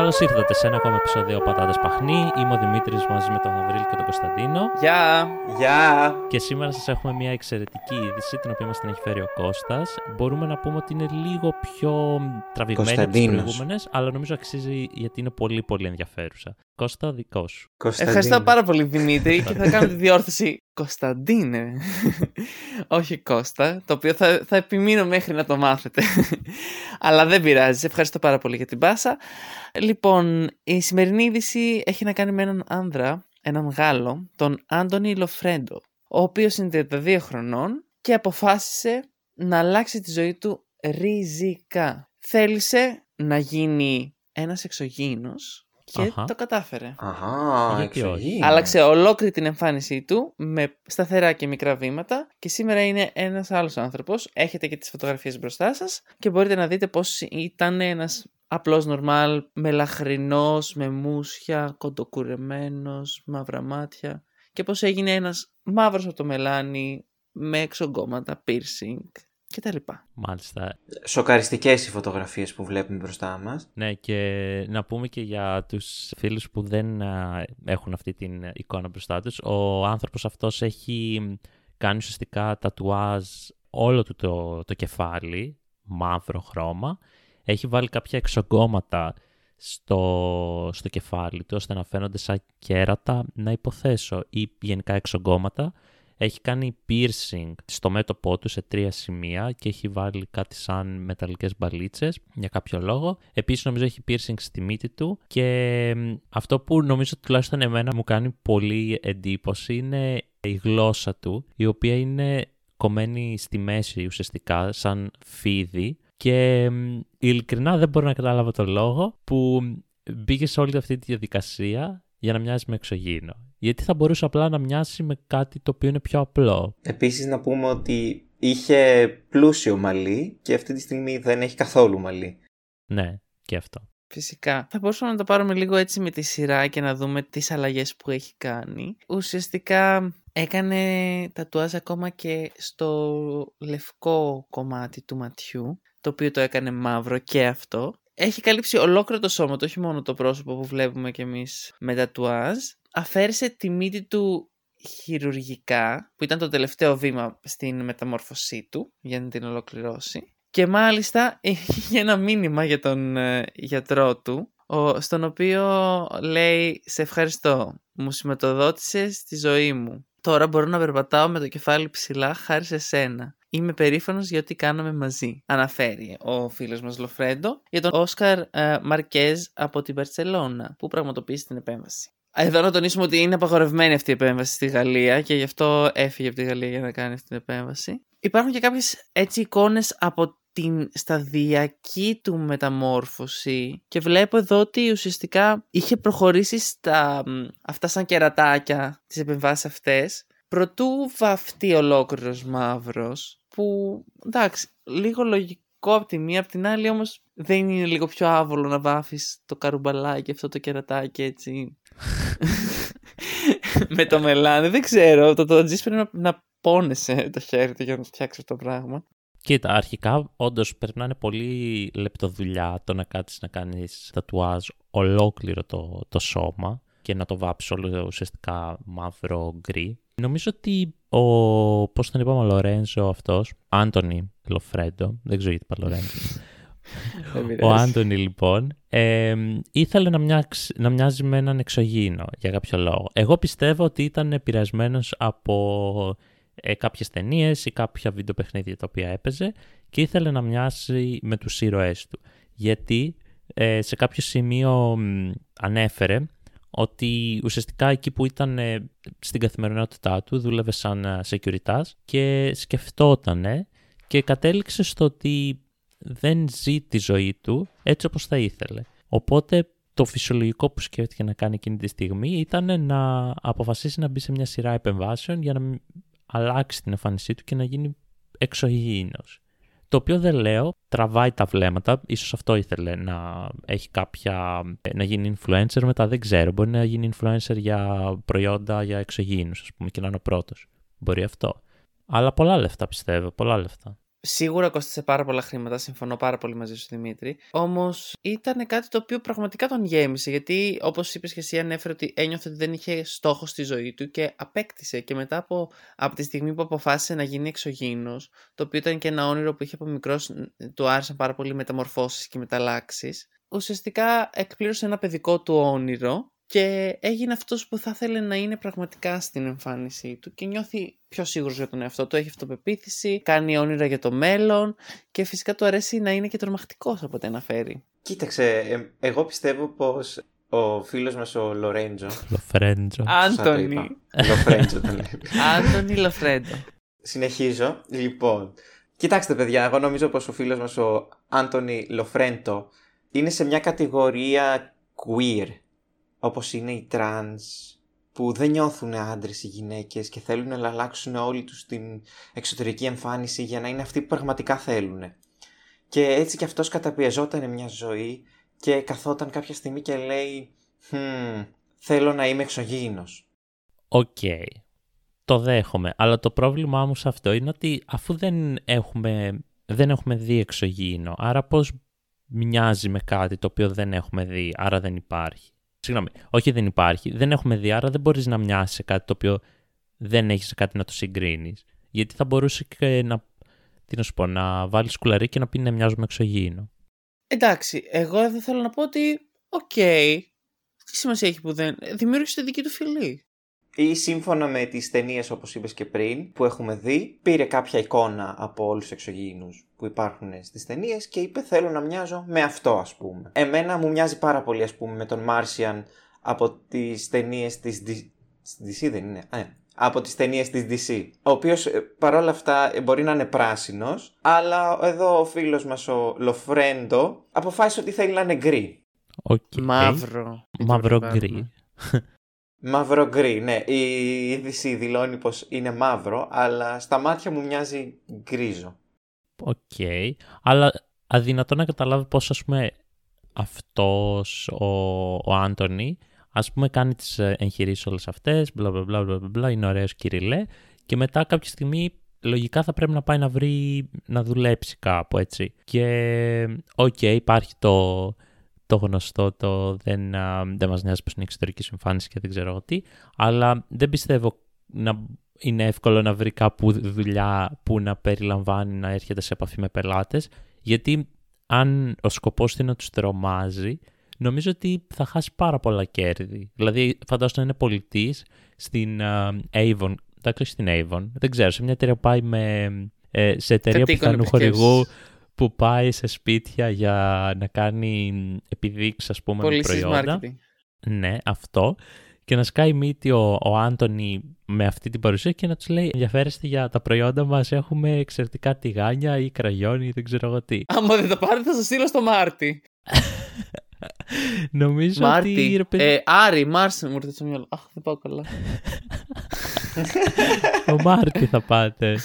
Καλώς ήρθατε σε ένα ακόμα επεισόδιο Πατάτε Παχνή. Είμαι ο Δημήτρης μαζί με τον Γαβρίλ και τον Κωνσταντίνο. Γεια! Γεια! Και σήμερα σας έχουμε μια εξαιρετική είδηση την οποία μας την έχει φέρει ο Κώστας. Μπορούμε να πούμε ότι είναι λίγο πιο τραβηγμένη από τις προηγούμενες, αλλά νομίζω αξίζει γιατί είναι πολύ πολύ ενδιαφέρουσα. Κώστα, δικός σου. Ευχαριστώ πάρα πολύ Δημήτρη και θα κάνω τη διόρθωση Κωνσταντίνε. Όχι Κώστα, το οποίο θα, θα επιμείνω μέχρι να το μάθετε. Αλλά δεν πειράζει. Ευχαριστώ πάρα πολύ για την πάσα. Λοιπόν, η σημερινή είδηση έχει να κάνει με έναν άνδρα, έναν Γάλλο, τον Άντωνι Λοφρέντο, ο οποίος είναι 32 χρονών και αποφάσισε να αλλάξει τη ζωή του ριζικά. Θέλησε να γίνει ένας εξωγήινος και το κατάφερε. Αχα, Γιατί όχι. Άλλαξε ολόκληρη την εμφάνισή του με σταθερά και μικρά βήματα και σήμερα είναι ένας άλλος άνθρωπος. Έχετε και τις φωτογραφίες μπροστά σας και μπορείτε να δείτε πώς ήταν ένας απλός νορμάλ, μελαχρινός, με μουσια, κοντοκουρεμένος, μαύρα μάτια και πώς έγινε ένας μαύρος από το μελάνι με εξογκώματα, piercing και τα Μάλιστα. Σοκαριστικές οι φωτογραφίες που βλέπουμε μπροστά μας. Ναι και να πούμε και για τους φίλους που δεν έχουν αυτή την εικόνα μπροστά τους. Ο άνθρωπος αυτός έχει κάνει ουσιαστικά τατουάζ όλο του το, το κεφάλι, μαύρο χρώμα. Έχει βάλει κάποια εξογκώματα στο, στο κεφάλι του ώστε να φαίνονται σαν κέρατα, να υποθέσω, ή γενικά εξογκώματα έχει κάνει piercing στο μέτωπό του σε τρία σημεία και έχει βάλει κάτι σαν μεταλλικές μπαλίτσες για κάποιο λόγο. Επίσης νομίζω έχει piercing στη μύτη του και αυτό που νομίζω τουλάχιστον εμένα μου κάνει πολύ εντύπωση είναι η γλώσσα του η οποία είναι κομμένη στη μέση ουσιαστικά σαν φίδι και ειλικρινά δεν μπορώ να καταλάβω τον λόγο που μπήκε σε όλη αυτή τη διαδικασία για να μοιάζει με εξωγήινο. Γιατί θα μπορούσε απλά να μοιάσει με κάτι το οποίο είναι πιο απλό; Επίσης να πούμε ότι είχε πλούσιο μαλλί και αυτή τη στιγμή δεν έχει καθόλου μαλλί. Ναι, και αυτό. Φυσικά. Θα μπορούσαμε να το πάρουμε λίγο έτσι με τη σειρά και να δούμε τις αλλαγές που έχει κάνει. Ουσιαστικά έκανε τατουάζ ακόμα και στο λευκό κομμάτι του ματιού, το οποίο το έκανε μαύρο και αυτό έχει καλύψει ολόκληρο το σώμα του, όχι μόνο το πρόσωπο που βλέπουμε κι εμείς με τατουάζ. Αφαίρεσε τη μύτη του χειρουργικά, που ήταν το τελευταίο βήμα στην μεταμόρφωσή του, για να την ολοκληρώσει. Και μάλιστα είχε ένα μήνυμα για τον ε, γιατρό του, στον οποίο λέει «Σε ευχαριστώ, μου σηματοδότησες στη ζωή μου. Τώρα μπορώ να περπατάω με το κεφάλι ψηλά χάρη σε σένα. Είμαι περήφανος για ό,τι κάναμε μαζί. Αναφέρει ο φίλος μας Λοφρέντο για τον Όσκαρ ε, Μαρκέζ από την Παρσελώνα που πραγματοποίησε την επέμβαση. Εδώ να τονίσουμε ότι είναι απαγορευμένη αυτή η επέμβαση στη Γαλλία και γι' αυτό έφυγε από τη Γαλλία για να κάνει αυτή την επέμβαση. Υπάρχουν και κάποιες έτσι εικόνες από την σταδιακή του μεταμόρφωση και βλέπω εδώ ότι ουσιαστικά είχε προχωρήσει στα αυτά σαν κερατάκια τις επεμβάσεις αυτές προτού βαφτεί ολόκληρος μαύρος που εντάξει, λίγο λογικό από τη μία, από την άλλη όμως δεν είναι λίγο πιο άβολο να βάφεις το καρουμπαλάκι αυτό το κερατάκι έτσι με το μελάνι, δεν ξέρω, το, το πρέπει να, να πόνεσαι το χέρι του για να φτιάξει αυτό το πράγμα. Κοίτα, αρχικά όντως πρέπει να είναι πολύ λεπτοδουλειά το να κάτσεις να κάνεις τατουάζ ολόκληρο το, το σώμα και να το βάψεις όλο ουσιαστικά μαύρο γκρι. Νομίζω ότι ο, πώς τον είπαμε, ο Λορένζο αυτός, Άντωνι Λοφρέντο, δεν ξέρω γιατί είπα Λορένζο. ο Άντωνι λοιπόν ε, ήθελε να, μοιάξει, να μοιάζει με έναν εξωγήινο για κάποιο λόγο. Εγώ πιστεύω ότι ήταν επηρεασμένος από ε, κάποιες ταινίες ή κάποια βίντεο παιχνίδια τα οποία έπαιζε και ήθελε να μοιάσει με τους ήρωές του. Γιατί ε, σε κάποιο σημείο ανέφερε ότι ουσιαστικά εκεί που ήταν ε, στην καθημερινότητά του δούλευε σαν ε, security και σκεφτόταν και κατέληξε στο ότι δεν ζει τη ζωή του έτσι όπως θα ήθελε. Οπότε το φυσιολογικό που σκέφτηκε να κάνει εκείνη τη στιγμή ήταν να αποφασίσει να μπει σε μια σειρά επεμβάσεων για να αλλάξει την εμφάνισή του και να γίνει εξωγήινος. Το οποίο δεν λέω, τραβάει τα βλέμματα. Ίσως αυτό ήθελε να έχει κάποια. να γίνει influencer μετά, δεν ξέρω. Μπορεί να γίνει influencer για προϊόντα για εξωγήινους, ας πούμε, και να είναι ο πρώτος. Μπορεί αυτό. Αλλά πολλά λεφτά πιστεύω, πολλά λεφτά. Σίγουρα κόστησε πάρα πολλά χρήματα, συμφωνώ πάρα πολύ μαζί σου Δημήτρη. Όμως ήταν κάτι το οποίο πραγματικά τον γέμισε. Γιατί όπως είπες και εσύ, ανέφερε ότι ένιωθε ότι δεν είχε στόχο στη ζωή του και απέκτησε. Και μετά από, από τη στιγμή που αποφάσισε να γίνει εξωγήινος, το οποίο ήταν και ένα όνειρο που είχε από μικρός, του άρεσαν πάρα πολύ μεταμορφώσεις και μεταλλάξεις. Ουσιαστικά εκπλήρωσε ένα παιδικό του όνειρο και έγινε αυτός που θα ήθελε να είναι πραγματικά στην εμφάνισή του και νιώθει πιο σίγουρος για τον εαυτό του, έχει αυτοπεποίθηση, κάνει όνειρα για το μέλλον και φυσικά του αρέσει να είναι και τρομακτικός από ό,τι αναφέρει. Κοίταξε, ε, εγώ πιστεύω πως ο φίλος μας ο Λορέντζο... Λοφρέντο. Άντονι. Λοφρέντο τον λέει. Άντονι Λοφρέντο. Συνεχίζω. Λοιπόν, κοιτάξτε παιδιά, εγώ νομίζω πως ο φίλος μας ο Άντονι Λοφρέντο είναι σε μια κατηγορία queer όπως είναι οι τρανς που δεν νιώθουν άντρες ή γυναίκες και θέλουν να αλλάξουν όλη τους την εξωτερική εμφάνιση για να είναι αυτοί που πραγματικά θέλουν. Και έτσι και αυτός καταπιεζόταν μια ζωή και καθόταν κάποια στιγμή και λέει χμ, θέλω να είμαι εξωγήινος. Οκ. Το δέχομαι. Αλλά το πρόβλημά μου σε αυτό είναι ότι αφού δεν έχουμε, δεν έχουμε δει εξωγήινο, άρα πώς μοιάζει με κάτι το οποίο δεν έχουμε δει, άρα δεν υπάρχει; Συγγνώμη, όχι δεν υπάρχει. Δεν έχουμε δει, άρα δεν μπορείς να μοιάσεις σε κάτι το οποίο δεν έχεις κάτι να το συγκρίνεις. Γιατί θα μπορούσε και να, τι να σου πω, να βάλεις σκουλαρίκι και να πει να μοιάζω με εξωγήινο. Εντάξει, εγώ εδώ θέλω να πω ότι, OK, okay, τι σημασία έχει που δεν. Δημιούργησε τη δική του φυλή ή σύμφωνα με τις ταινίες όπως είπες και πριν που έχουμε δει πήρε κάποια εικόνα από όλους τους εξωγήινους που υπάρχουν στις ταινίες και είπε θέλω να μοιάζω με αυτό ας πούμε. Εμένα μου μοιάζει πάρα πολύ ας πούμε με τον Martian από τις ταινίες της DC δεν είναι, ε, από τις ταινίες της DC ο οποίος ε, παρόλα αυτά ε, μπορεί να είναι πράσινος αλλά εδώ ο φίλος μας ο Λοφρέντο αποφάσισε ότι θέλει να είναι γκρι. Okay. Μαύρο. Μαύρο γκρι. Μαύρο γκρι, ναι. Η είδηση δηλώνει πως είναι μαύρο, αλλά στα μάτια μου μοιάζει γκρίζο. OK. Okay. Αλλά αδυνατό να καταλάβει πώς, ας πούμε, αυτός ο, ο Άντονι, ας πούμε, κάνει τις ε, εγχειρήσεις όλες αυτές, μπλα μπλα μπλα μπλα, μπλα είναι ωραίος κυριλέ, και μετά κάποια στιγμή λογικά θα πρέπει να πάει να βρει, να δουλέψει κάπου, έτσι. Και, OK, okay, υπάρχει το το γνωστό, το δεν, α, δεν μας νοιάζει πώς είναι η εξωτερική σου εμφάνιση και δεν ξέρω τι, αλλά δεν πιστεύω να είναι εύκολο να βρει κάπου δουλειά που να περιλαμβάνει να έρχεται σε επαφή με πελάτες, γιατί αν ο σκοπός είναι να τους τρομάζει, νομίζω ότι θα χάσει πάρα πολλά κέρδη. Δηλαδή, φαντάζομαι να είναι πολιτής στην Avon, εντάξει, στην Avon, δεν ξέρω, σε μια εταιρεία που πάει με, ε, σε εταιρεία πιθανού χορηγού που πάει σε σπίτια για να κάνει επιδείξεις ας πούμε με προϊόντα. Marketing. Ναι, αυτό. Και να σκάει μύτη ο, ο Άντωνη με αυτή την παρουσία και να τους λέει ενδιαφέρεστε για τα προϊόντα μας, έχουμε εξαιρετικά τηγάνια ή κραγιόνι ή δεν ξέρω εγώ τι. Άμα δεν τα πάρετε θα σας στείλω στο Μάρτι. Νομίζω Μάρτι. ότι... Ε, Άρη, Μάρσι μου ήρθε στο μυαλό. Αχ, δεν πάω καλά. ο Μάρτι θα πάτε.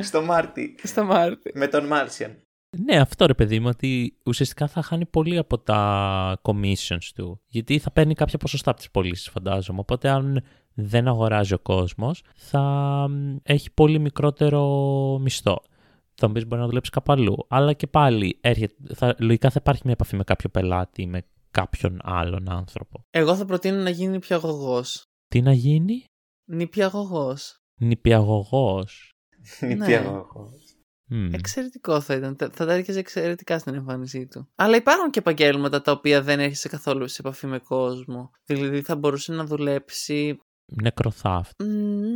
στο Μάρτι. Στο Μάρτι. Με τον Μάρσιαν. Ναι, αυτό ρε παιδί μου, ότι ουσιαστικά θα χάνει πολύ από τα commissions του. Γιατί θα παίρνει κάποια ποσοστά από τις πωλήσεις, φαντάζομαι. Οπότε, αν δεν αγοράζει ο κόσμος, θα έχει πολύ μικρότερο μισθό. Θα μου πεις μπορεί να δουλέψεις κάπου αλλού. Αλλά και πάλι έρχεται, θα, λογικά θα υπάρχει μια επαφή με κάποιο πελάτη, με κάποιον άλλον άνθρωπο. Εγώ θα προτείνω να γίνει νηπιαγωγός. Τι να γίνει; Νηπιαγωγός. Νηπιαγωγός. Νηπιαγωγός. Mm. Εξαιρετικό θα ήταν. Θα τα έρχεσαι εξαιρετικά στην εμφάνισή του. Αλλά υπάρχουν και επαγγέλματα τα οποία δεν έρχεσαι καθόλου σε επαφή με κόσμο. Δηλαδή θα μπορούσε να δουλέψει. Νεκροθάφτ.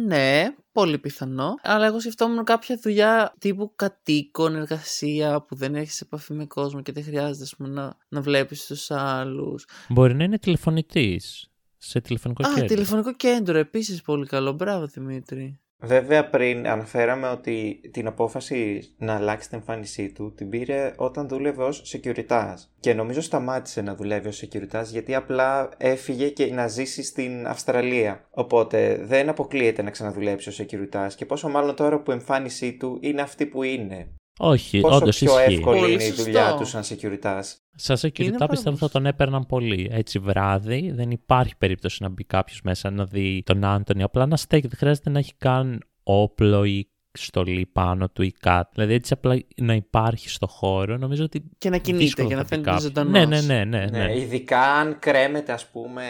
Ναι, πολύ πιθανό. Αλλά εγώ σκεφτόμουν κάποια δουλειά τύπου κατοίκων, εργασία που δεν έχει επαφή με κόσμο και δεν χρειάζεται πούμε, να, να βλέπεις τους άλλους. Μπορεί να είναι τηλεφωνητής. Σε τηλεφωνικό Α, κέντρο. Α, τηλεφωνικό κέντρο επίσης πολύ καλό. Μπράβο Δημήτρη. Βέβαια πριν αναφέραμε ότι την απόφαση να αλλάξει την εμφάνισή του την πήρε όταν δούλευε ως securitas και νομίζω σταμάτησε να δουλεύει ως securitas γιατί απλά έφυγε και να ζήσει στην Αυστραλία οπότε δεν αποκλείεται να ξαναδουλέψει ως securitas και πόσο μάλλον τώρα που η εμφάνισή του είναι αυτή που είναι. Όχι, Πόσο όντως πιο ισχύει. εύκολη Πολύ είναι η σωστό. δουλειά τους σαν securitas. Σαν security πιστεύω θα τον έπαιρναν πολύ. Έτσι βράδυ δεν υπάρχει περίπτωση να μπει κάποιος μέσα να δει τον Άντωνη. Απλά να στέκει. Δεν χρειάζεται να έχει καν όπλο ή στολή πάνω του ή κάτι. Δηλαδή έτσι απλά να υπάρχει στο χώρο, νομίζω ότι. Και να κινείται δύσκολο για να θα δει φαίνεται κάποιος. ζωντανός. Ναι, ναι, ναι, ναι. ναι. Ναι, ειδικά αν κρέμεται ας πούμε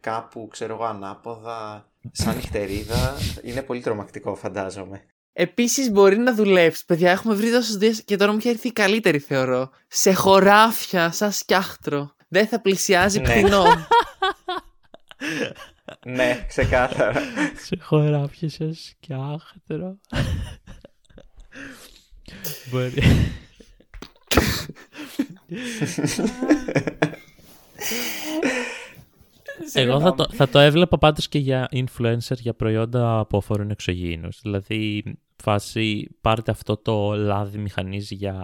κάπου ξέρω εγώ ανάποδα σαν νυχτερίδα είναι πολύ τρομακτικό φαντάζομαι. Επίση μπορεί να δουλέψει. Παιδιά, έχουμε βρει τόσε ιδέε και τώρα μου έχει έρθει η καλύτερη, θεωρώ. Σε χωράφια, σαν σκιάχτρο. Δεν θα πλησιάζει Ναι. πτηνό. ναι, ξεκάθαρα. Σε χωράφια σε σκιάχτρο. Μπορεί. Εγώ θα το, θα το έβλεπα πάντως και για influencer για προϊόντα που αφορούν εξωγήινους. Δηλαδή, φάση πάρτε αυτό το λάδι μηχανής για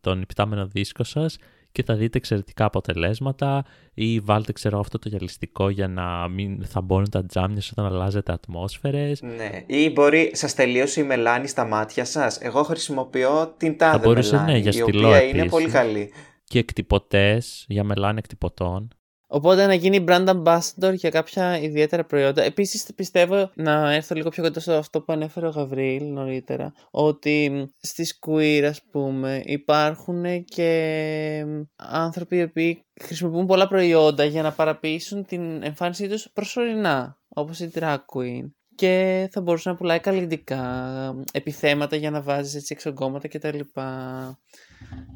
τον υπτάμενο δίσκο σας και θα δείτε εξαιρετικά αποτελέσματα ή βάλτε ξέρω αυτό το γυαλιστικό για να μην θα μπώνουν τα τζάμια σας όταν αλλάζετε ατμόσφαιρες. ναι. Ή μπορεί, σας τελείωσε η μελάνη στα μάτια σας. Εγώ χρησιμοποιώ την τάδε μπορούσε, ναι, μελάνη, για η στυλό οποία είναι επίσης. πολύ καλή. Και εκτυπωτές για μελάνη εκτυπωτών. Οπότε να γίνει brand ambassador για κάποια ιδιαίτερα προϊόντα. Επίσης πιστεύω να έρθω λίγο πιο κοντά σε αυτό που ανέφερε ο Γαβρίλ νωρίτερα. Ότι στις queer, ας πούμε, υπάρχουν και άνθρωποι οι οποίοι χρησιμοποιούν πολλά προϊόντα για να παραποιήσουν την εμφάνισή τους προσωρινά. Όπως η drag queen. Και θα μπορούσε να πουλάει καλλιτικά, επιθέματα για να βάζεις έτσι εξογκώματα κτλ.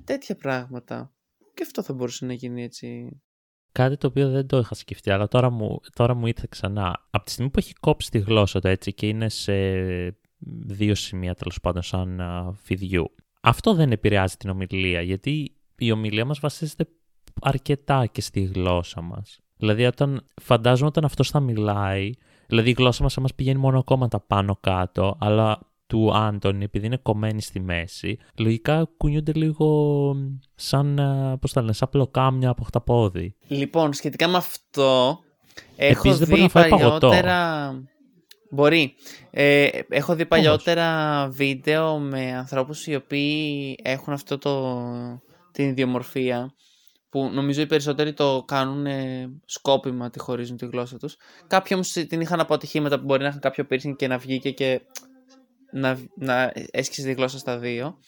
Τέτοια πράγματα. Και αυτό θα μπορούσε να γίνει έτσι Κάτι το οποίο δεν το είχα σκεφτεί, αλλά τώρα μου, τώρα μου ήρθε ξανά. Από τη στιγμή που έχει κόψει τη γλώσσα του έτσι και είναι σε δύο σημεία τέλος πάντων σαν α, φιδιού. Αυτό δεν επηρεάζει την ομιλία, γιατί η ομιλία μας βασίζεται αρκετά και στη γλώσσα μας. Δηλαδή, όταν, φαντάζομαι όταν αυτός θα μιλάει, δηλαδή η γλώσσα μας θα μας πηγαίνει μόνο κόμματα πάνω κάτω, αλλά του Άντωνη, επειδή είναι κομμένη στη μέση, λογικά κουνιούνται λίγο σαν, α, πώς τα λένε, σαν πλοκάμια από χταπόδι. Λοιπόν, σχετικά με αυτό, έχω Επίσης, δεν μπορεί δει να φάει παγωτό. παλιότερα... Μπορεί. Ε, έχω δει παλιότερα βίντεο με ανθρώπους οι οποίοι έχουν αυτό το, την ιδιομορφία που νομίζω οι περισσότεροι το κάνουν ε, σκόπιμα τη χωρίζουν τη γλώσσα τους. Κάποιοι όμως την είχαν από ατυχήματα που μπορεί να είχαν κάποιο piercing και να βγήκε και να, να έσκησε τη γλώσσα στα δύο.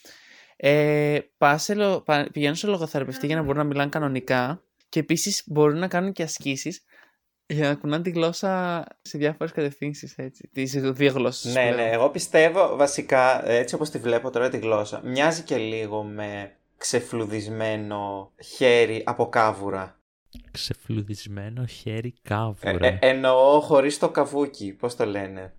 Ε, πας σε λο- πα- πηγαίνουν σε λογοθεραπευτή για να μπορούν να μιλάνε κανονικά και επίσης μπορούν να κάνουν και ασκήσεις για να κουνάνε τη γλώσσα σε διάφορες κατευθύνσεις, έτσι. Τις δύο γλώσσες. Ναι, πλέον. ναι, εγώ πιστεύω βασικά, έτσι όπως τη βλέπω τώρα τη γλώσσα, μοιάζει και λίγο με ξεφλουδισμένο χέρι από κάβουρα. Ξεφλουδισμένο χέρι Ε, κάβουρα. ε, εννοώ χωρίς το καβούκι, πώς το λένε.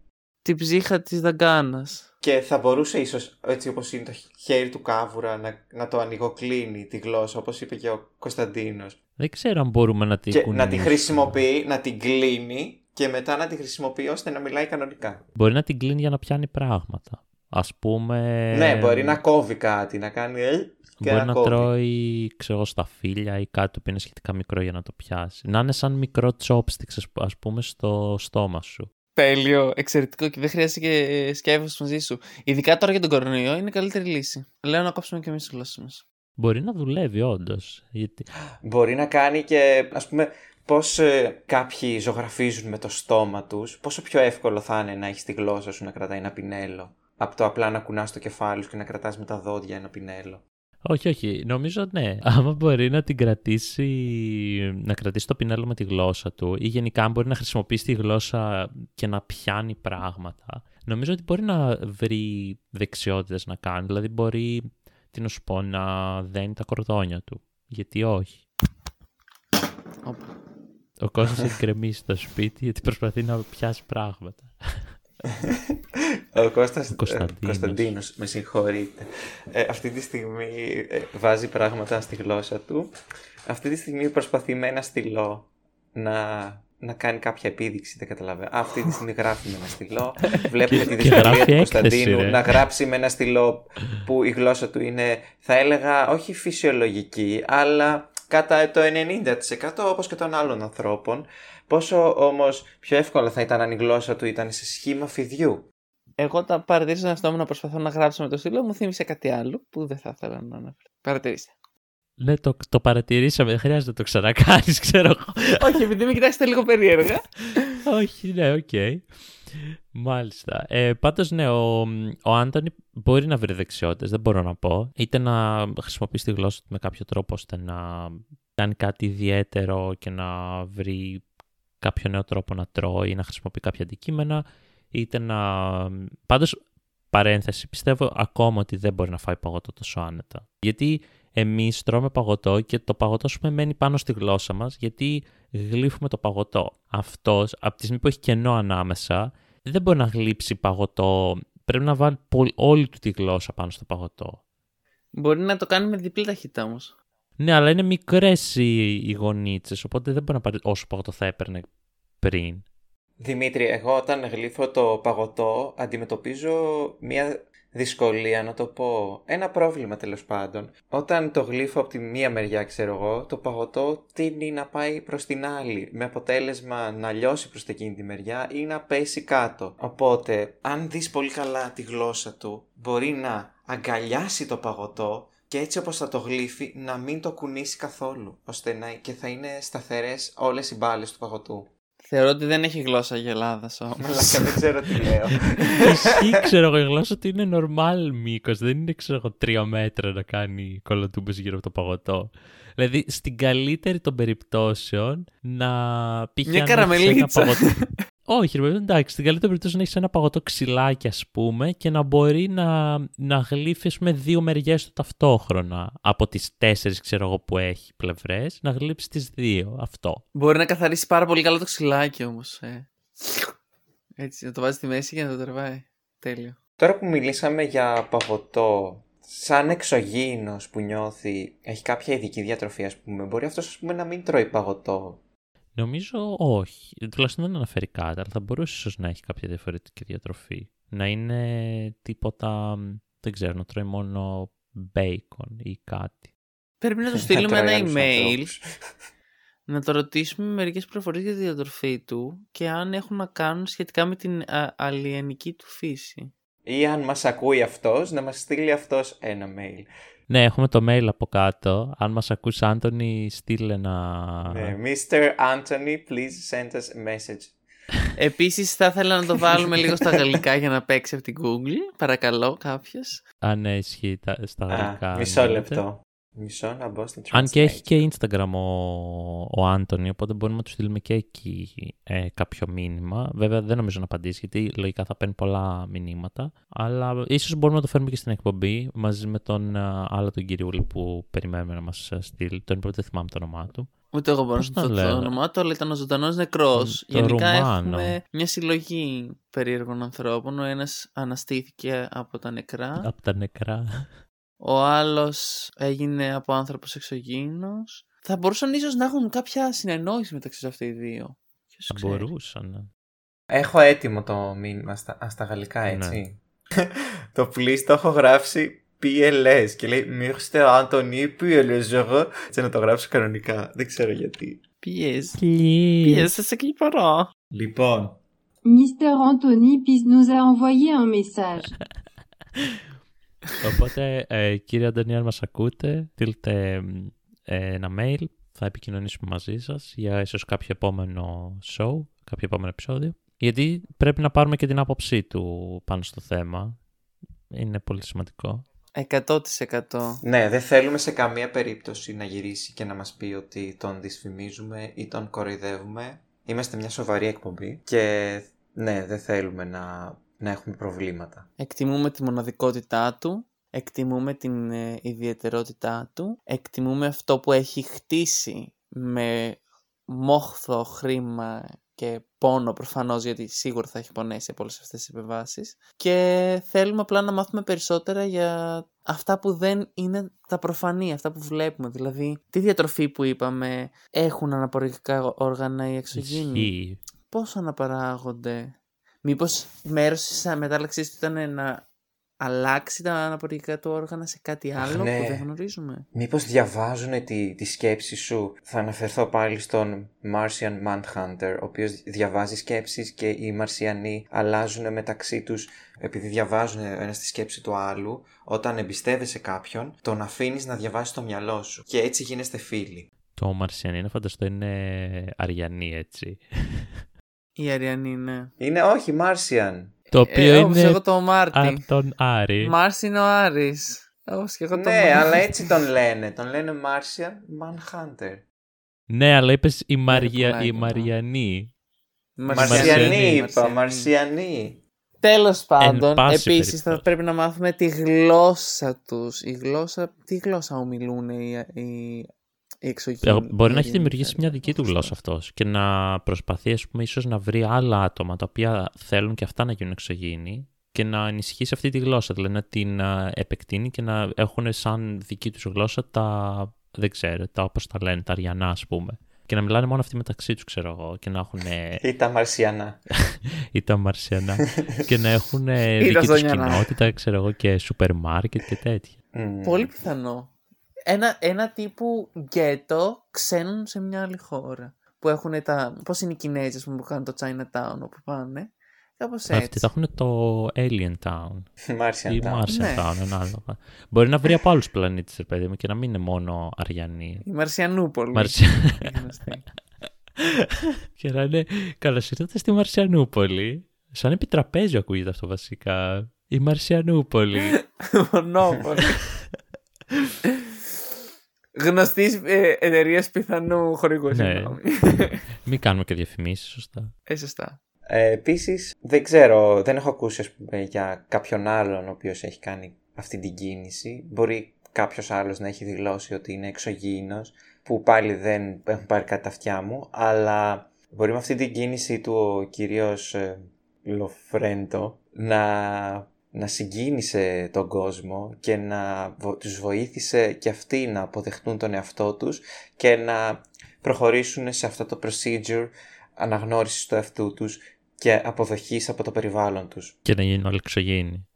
Την ψύχα της δαγκάνας. Και θα μπορούσε ίσως, έτσι όπως είναι το χέρι του κάβουρα, να, να το ανοιγοκλίνει τη γλώσσα, όπως είπε και ο Κωνσταντίνος. Δεν ξέρω αν μπορούμε να την Και να τη κουνήσουμε. χρησιμοποιεί, να την κλείνει και μετά να τη χρησιμοποιεί ώστε να μιλάει κανονικά. Μπορεί να την κλείνει για να πιάνει πράγματα. Ας πούμε... Ναι, μπορεί να κόβει κάτι, να κάνει ε, και Μπορεί να, να κόβει. τρώει, ξέρω, στα φύλλα ή κάτι που είναι σχετικά μικρό για να το πιάσει. Να είναι σαν μικρό chopsticks, ας π- ας πούμε, στο στόμα σου. Τέλειο, εξαιρετικό και δεν χρειάζεται και σκέφος μαζί σου. Ειδικά τώρα για τον κορονοϊό είναι η καλύτερη λύση. Λέω να κόψουμε και εμείς τις γλώσσες μας. Μπορεί να δουλεύει, όντως. Γιατί... Μπορεί να κάνει και, ας πούμε, πώς ε, κάποιοι ζωγραφίζουν με το στόμα τους, πόσο πιο εύκολο θα είναι να έχεις τη γλώσσα σου να κρατάει ένα πινέλο. Από το απλά να κουνάς το κεφάλι σου και να κρατάς με τα δόντια ένα πινέλο. Όχι, όχι. Νομίζω ναι. Άμα μπορεί να την κρατήσει, να κρατήσει το πινέλο με τη γλώσσα του ή γενικά αν μπορεί να χρησιμοποιήσει τη γλώσσα και να πιάνει πράγματα, νομίζω ότι μπορεί να βρει δεξιότητες να κάνει. Δηλαδή μπορεί, τι να σου πω, να δένει τα κορδόνια του. Γιατί όχι; Όπα. Ο Κώστας έχει γκρεμίσει στο σπίτι γιατί προσπαθεί να πιάσει πράγματα. Ο Κώστας, Ο Κωνσταντίνος. ε, Κωνσταντίνος, με συγχωρείτε. Ε, αυτή τη στιγμή ε, βάζει πράγματα στη γλώσσα του. Αυτή τη στιγμή προσπαθεί με ένα στυλό να, να κάνει κάποια επίδειξη, δεν καταλαβαίνω. Α, Αυτή τη στιγμή γράφει με ένα στυλό. Βλέπουμε τη Και δυσκολία γράφει του έκθεση, Κωνσταντίνου ρε. να γράψει με ένα στυλό που η γλώσσα του είναι, θα έλεγα, όχι φυσιολογική, αλλά κατά το 90% όπως και των άλλων ανθρώπων. Πόσο όμως πιο εύκολο θα ήταν αν η γλώσσα του ήταν σε σχήμα φιδιού. Εγώ τα παρατήρησα τον εαυτό μου να προσπαθώ να γράψω με το στυλό, μου θύμισε κάτι άλλο που δεν θα ήθελα να αναφέρω. Παρατηρήστε. Ναι, το, το παρατηρήσαμε, δεν χρειάζεται να το ξανακάνεις, ξέρω εγώ. Όχι, επειδή με κοιτάξατε λίγο περίεργα. Όχι, ναι, οκ. Μάλιστα. Ε, Πάντως, ναι, ο, ο Άντονι μπορεί να βρει δεξιότητες, δεν μπορώ να πω. Είτε να χρησιμοποιήσει τη γλώσσα του με κάποιο τρόπο ώστε να κάνει κάτι ιδιαίτερο και να βρει κάποιο νέο τρόπο να τρώει ή να χρησιμοποιεί κάποια αντικείμενα, είτε να. Πάντως, παρένθεση, πιστεύω ακόμα ότι δεν μπορεί να φάει παγωτό τόσο άνετα. Γιατί εμείς τρώμε παγωτό και το παγωτό σου μένει πάνω στη γλώσσα μας, γιατί γλύφουμε το παγωτό. Αυτός, από τη στιγμή που έχει κενό ανάμεσα, δεν μπορεί να γλύψει παγωτό. Πρέπει να βάλει όλη του τη γλώσσα πάνω στο παγωτό. Μπορεί να το κάνει με διπλή ταχύτητα όμως. Ναι, αλλά είναι μικρές οι, οι γονίτσες, οπότε δεν μπορεί να πάρει όσο παγωτό θα έπαιρνε πριν. Δημήτρη, εγώ όταν γλύφω το παγωτό αντιμετωπίζω μια δυσκολία να το πω, ένα πρόβλημα τέλος πάντων. Όταν το γλύφω από τη μία μεριά, ξέρω εγώ, το παγωτό τίνει να πάει προς την άλλη, με αποτέλεσμα να λιώσει προς εκείνη τη μεριά ή να πέσει κάτω. Οπότε, αν δεις πολύ καλά τη γλώσσα του, μπορεί να αγκαλιάσει το παγωτό και έτσι όπως θα το γλύφει να μην το κουνήσει καθόλου, ώστε να και θα είναι σταθερές όλες οι μπάλες του παγωτού. Θεωρώ ότι δεν έχει γλώσσα γελάδα όμω. Μαλάκα, δεν ξέρω τι λέω. Ισχύει, ξέρω εγώ, η γλώσσα ότι είναι normal μήκος. Δεν είναι, ξέρω εγώ, τρία μέτρα να κάνει κολοτούμπες γύρω από το παγωτό. Δηλαδή, στην καλύτερη των περιπτώσεων να πήγε Μια καραμελίτσα. Όχι, ρε εντάξει. Στην καλύτερη περίπτωση να έχεις ένα παγωτό ξυλάκι, ας πούμε, και να μπορεί να, να γλύφει με δύο μεριές του ταυτόχρονα. Από τις τέσσερις, ξέρω εγώ, που έχει πλευρές, να γλύψεις τις δύο. Αυτό. Μπορεί να καθαρίσει πάρα πολύ καλά το ξυλάκι όμως. Ε. Έτσι, να το βάζεις στη μέση και να το τερβάει. Τέλειο. Τώρα που μιλήσαμε για παγωτό, σαν εξωγήινος που νιώθει, έχει κάποια ειδική διατροφή, ας πούμε, μπορεί αυτός να μην τρώει παγωτό Νομίζω όχι. Τουλάχιστον δεν αναφέρει κάτι, αλλά θα μπορούσε ίσως να έχει κάποια διαφορετική διατροφή. Να είναι τίποτα, δεν ξέρω, να τρώει μόνο μπέικον ή κάτι. Πρέπει να του στείλουμε ένα email, να το ρωτήσουμε μερικές πληροφορίε για τη διατροφή του και αν έχουν να κάνουν σχετικά με την αλλιενική του φύση. Ή αν μας ακούει αυτός, να μας στείλει αυτός ένα mail. Ναι, έχουμε το mail από κάτω. Αν μας ακούσει, Άντωνη, στείλε ένα... Ναι, Mr. Anthony, please send us a message. Επίσης, θα ήθελα να το βάλουμε λίγο στα γαλλικά για να παίξει από την Google. Παρακαλώ, κάποιος. Αν ναι, ισχύει στα γαλλικά. Α, μισό λεπτό. Μισό να μπω στην Αν και έχει και Instagram ο, ο Άντωνη, οπότε μπορούμε να του στείλουμε και εκεί ε, κάποιο μήνυμα. Βέβαια δεν νομίζω να απαντήσει, γιατί λογικά θα παίρνει πολλά μηνύματα. Αλλά ίσως μπορούμε να το φέρουμε και στην εκπομπή μαζί με τον uh, άλλο τον κυριούλη που περιμένουμε να μας στείλει. Τον είπα δεν θυμάμαι το όνομά του. Ούτε εγώ μπορώ να το, το όνομά του, αλλά ήταν ο ζωντανός νεκρός. Γενικά Ρουμάνο. έχουμε μια συλλογή περίεργων ανθρώπων. Ο ένας αναστήθηκε από τα νεκρά. Από τα νεκρά. Ο άλλος έγινε από άνθρωπος εξωγήινος. Θα μπορούσαν ίσως να έχουν κάποια συνεννόηση μεταξύ σε αυτοί οι δύο. Θα μπορούσαν. Ναι. Έχω έτοιμο το μήνυμα στα, στα γαλλικά, ναι. έτσι. το please το έχω γράψει PLS και λέει Mr. Anthony PLS. Έτσι να το γράψω κανονικά. Δεν ξέρω γιατί. PS. PS, σε κλειπαρά. Λοιπόν. Mr. Anthony Peace nous a envoyé un message. Οπότε, ε, κύριε Αντωνία, αν μας ακούτε, στείλτε ε, ένα mail. Θα επικοινωνήσουμε μαζί σας για ίσως κάποιο επόμενο show, κάποιο επόμενο επεισόδιο. Γιατί πρέπει να πάρουμε και την άποψή του πάνω στο θέμα. Είναι πολύ σημαντικό. 100%. Ναι, δεν θέλουμε σε καμία περίπτωση να γυρίσει και να μας πει ότι τον δυσφημίζουμε ή τον κοροϊδεύουμε. Είμαστε μια σοβαρή εκπομπή και ναι, δεν θέλουμε να να έχουμε προβλήματα. Εκτιμούμε τη μοναδικότητά του, εκτιμούμε την ε, ιδιαιτερότητά του, εκτιμούμε αυτό που έχει χτίσει με μόχθο, χρήμα και πόνο προφανώς γιατί σίγουρα θα έχει πονέσει από όλες αυτές τις επιβάσεις και θέλουμε απλά να μάθουμε περισσότερα για αυτά που δεν είναι τα προφανή, αυτά που βλέπουμε. Δηλαδή, τη διατροφή που είπαμε έχουν αναπορικά όργανα ή εξωγήινοι; Πώς αναπαράγονται, Μήπως μέρος της μετάλλαξής του ήταν να αλλάξει τα αναπορικά του όργανα σε κάτι άλλο ναι. που δεν γνωρίζουμε; Μήπως διαβάζουν τη, τη σκέψη σου; Θα αναφερθώ πάλι στον Martian Manhunter, ο οποίος διαβάζει σκέψεις και οι Μαρσιανοί αλλάζουν μεταξύ τους επειδή διαβάζουν ένα τη σκέψη του άλλου. Όταν εμπιστεύεσαι κάποιον, τον αφήνεις να διαβάσει το μυαλό σου και έτσι γίνεστε φίλοι. Το Μαρσιανοί είναι φανταστό είναι Αριανοί έτσι. Η Αριανή, ναι. Είναι όχι, Martian. Το οποίο Ε, όπως είναι εγώ το Μάρτι. από τον Άρη. Μάρς είναι ο Άρης. Όπως και εγώ το Ναι, Μάρτι. αλλά έτσι τον λένε. Τον λένε Martian Manhunter. Ναι, αλλά είπες η, Μαρια... πουλάει η το Μαριανή. Μαρσιανή είπα, Μαρσιανή. Μαρσιανή. Τέλος πάντων, πάση επίσης θα περιπτώσει. πρέπει να μάθουμε τη γλώσσα τους. Η γλώσσα, τι γλώσσα ομιλούν οι, οι, οι εξωγήινοι. Ε, Μπορεί να οι έχει δημιουργήσει Αριανοί. μια δική του γλώσσα αυτός και να προσπαθεί, ας πούμε, ίσως να βρει άλλα άτομα τα οποία θέλουν και αυτά να γίνουν εξωγήινοι και να ενισχύσει αυτή τη γλώσσα. Δηλαδή να την α, επεκτείνει και να έχουν σαν δική τους γλώσσα τα. Δεν ξέρω, τα όπως τα λένε, τα αριανά, ας πούμε. Και να μιλάνε μόνο αυτοί μεταξύ τους, ξέρω εγώ, και να έχουν. Ή τα Μαρσιανά. ή τα μαρσιανά. και να έχουν Ή τα δική τους Ζωνιανά. κοινότητα, ξέρω εγώ, και σούπερ μάρκετ και τέτοια. Μμμ. Πολύ πιθανό. Ένα, ένα τύπου γκέτο ξένων σε μια άλλη χώρα. Που έχουν τα. Πώς είναι οι Κινέζοι ας πούμε, που κάνουν το Chinatown όπου πάνε. Κάπως Αυτοί έτσι. θα έχουν το Alien Town. Martian ή Town. Martian Ναι. Town, ανάλογα. Μπορεί να βρει από άλλους πλανήτες, ρε παιδί μου, και να μην είναι μόνο Αριανοί. Η Μαρσιανούπολη. Μαρσια... Η γνωστή. και να είναι καλώ ήρθατε στη Μαρσιανούπολη. Σαν επιτραπέζιο ακούγεται αυτό βασικά. Η Μαρσιανούπολη. Μονόπολη. Γνωστής εταιρείας πιθανού χορηγού. Ναι. συγγνώμη. Μην κάνουμε και διαφημίσεις, σωστά. Ε, σωστά. Ε, Επίσης, δεν ξέρω, δεν έχω ακούσει ας πούμε, για κάποιον άλλον ο οποίος έχει κάνει αυτή την κίνηση. Μπορεί κάποιος άλλος να έχει δηλώσει ότι είναι εξωγήινος, που πάλι δεν έχουν πάρει κάτι τα αυτιά μου, αλλά μπορεί με αυτή την κίνηση του ο κύριος ε, Λοφρέντο να, να συγκίνησε τον κόσμο και να βο- τους βοήθησε και αυτοί να αποδεχτούν τον εαυτό τους και να προχωρήσουν σε αυτό το procedure αναγνώρισης του εαυτού τους και αποδοχής από το περιβάλλον τους. Και να γίνουν όλοι εξωγήινοι.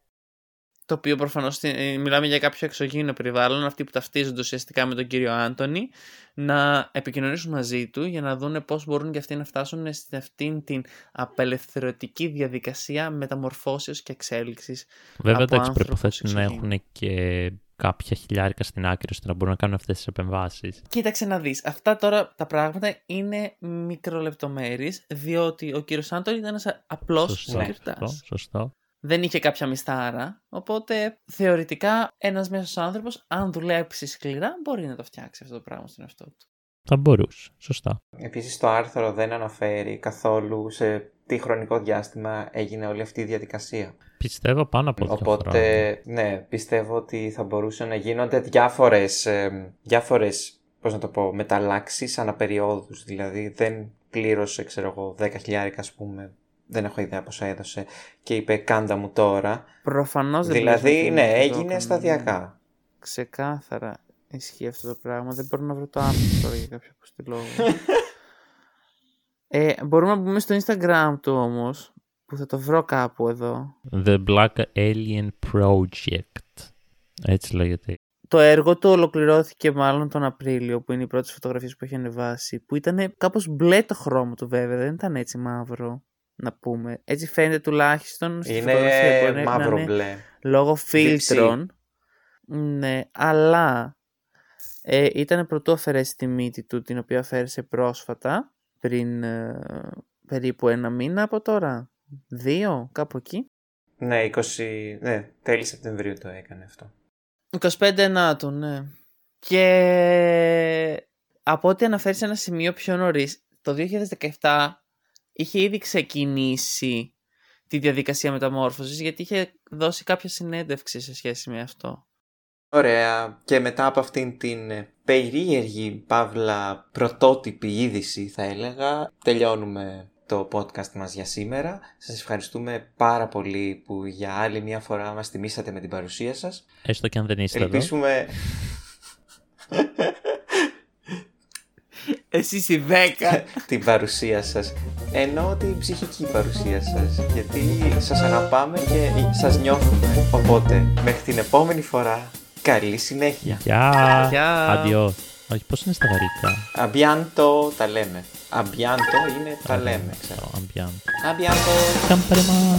Το οποίο προφανώς μιλάμε για κάποιο εξωγήινο περιβάλλον, αυτοί που ταυτίζονται ουσιαστικά με τον κύριο Άντωνη, να επικοινωνήσουν μαζί του για να δούνε πώς μπορούν και αυτοί να φτάσουν σε αυτήν την απελευθερωτική διαδικασία μεταμορφώσεως και εξέλιξης. Βέβαια, Από εντάξει, άνθρωπος προποθέτει σε να εξωγήινο. έχουν και κάποια χιλιάρικα στην άκρη ώστε να μπορούν να κάνουν αυτές τις επεμβάσεις. Κοίταξε να δεις, αυτά τώρα τα πράγματα είναι μικρολεπτομέρειες, διότι ο κύριος Άντωνη ήταν ένας απλός Σωστό, συγκριτάς. σωστό, σωστό. Δεν είχε κάποια μισθάρα, οπότε θεωρητικά ένας μέσος άνθρωπος, αν δουλέψει σκληρά, μπορεί να το φτιάξει αυτό το πράγμα στον εαυτό του. Θα μπορούσε. Σωστά. Επίσης το άρθρο δεν αναφέρει καθόλου σε τι χρονικό διάστημα έγινε όλη αυτή η διαδικασία. Πιστεύω πάνω από δύο Οπότε, χρόνια. ναι, πιστεύω ότι θα μπορούσαν να γίνονται διάφορες, ε, διάφορες πώς να το πω, μεταλλάξεις αναπεριόδους. Δηλαδή δεν πλήρωσε, ξέρω εγώ, 10 χιλιάρικα ας πούμε, δεν έχω ιδέα πόσα έδωσε και είπε κάντα μου τώρα. Προφανώς δεν δηλαδή, βλέπω ναι, ότι το έγινε έκανε, σταδιακά. ναι. Ξεκάθαρα ισχύει αυτό το πράγμα. Δεν μπορώ να βρω το άρθρο τώρα για κάποιο αποστή λόγο. ε, μπορούμε να μπούμε στο Instagram του όμως, που θα το βρω κάπου εδώ. The Black Alien Project. Έτσι λέγεται. Το έργο του ολοκληρώθηκε μάλλον τον Απρίλιο, που είναι οι πρώτες φωτογραφίες που έχει ανεβάσει, που ήταν κάπως μπλε το χρώμα του βέβαια, δεν ήταν έτσι μαύρο, να πούμε. Έτσι φαίνεται τουλάχιστον στη φωτογραφία. Είναι μπορεί να μαύρο είναι μπλε. λόγω Δεξί. φίλτρων. Ναι, αλλά ε, ήταν πρωτού αφαιρέσει τη μύτη του, την οποία αφαίρεσε πρόσφατα, πριν ε, περίπου ένα μήνα από τώρα. Δύο, κάπου εκεί. Ναι, 20, ναι, τέλη Σεπτεμβρίου το έκανε αυτό. 25 Ενάτου, ναι. Και από ό,τι αναφέρεις σε ένα σημείο πιο νωρίς, το 2017 είχε ήδη ξεκινήσει τη διαδικασία μεταμόρφωσης γιατί είχε δώσει κάποια συνέντευξη σε σχέση με αυτό. Ωραία. Και μετά από αυτήν την ε, περίεργη, παύλα, πρωτότυπη είδηση θα έλεγα, τελειώνουμε το podcast μας για σήμερα. Σας ευχαριστούμε πάρα πολύ που για άλλη μια φορά μας τιμήσατε με την παρουσία σας. Έστω και αν δεν είστε εδώ. Ελπίσουμε... Εσείς οι 10. την παρουσία σας ενώ την ψυχική παρουσία σας γιατί σας αγαπάμε και σας νιώθουμε οπότε μέχρι την επόμενη φορά καλή συνέχεια Γεια. Γεια. Αντιό. Όχι, πώς είναι στα γαλλικά; Αμπιάντο τα λέμε Αμπιάντο είναι τα λέμε ξέρω Αμπιάν. Αμπιάντο Κάμπαρεμα.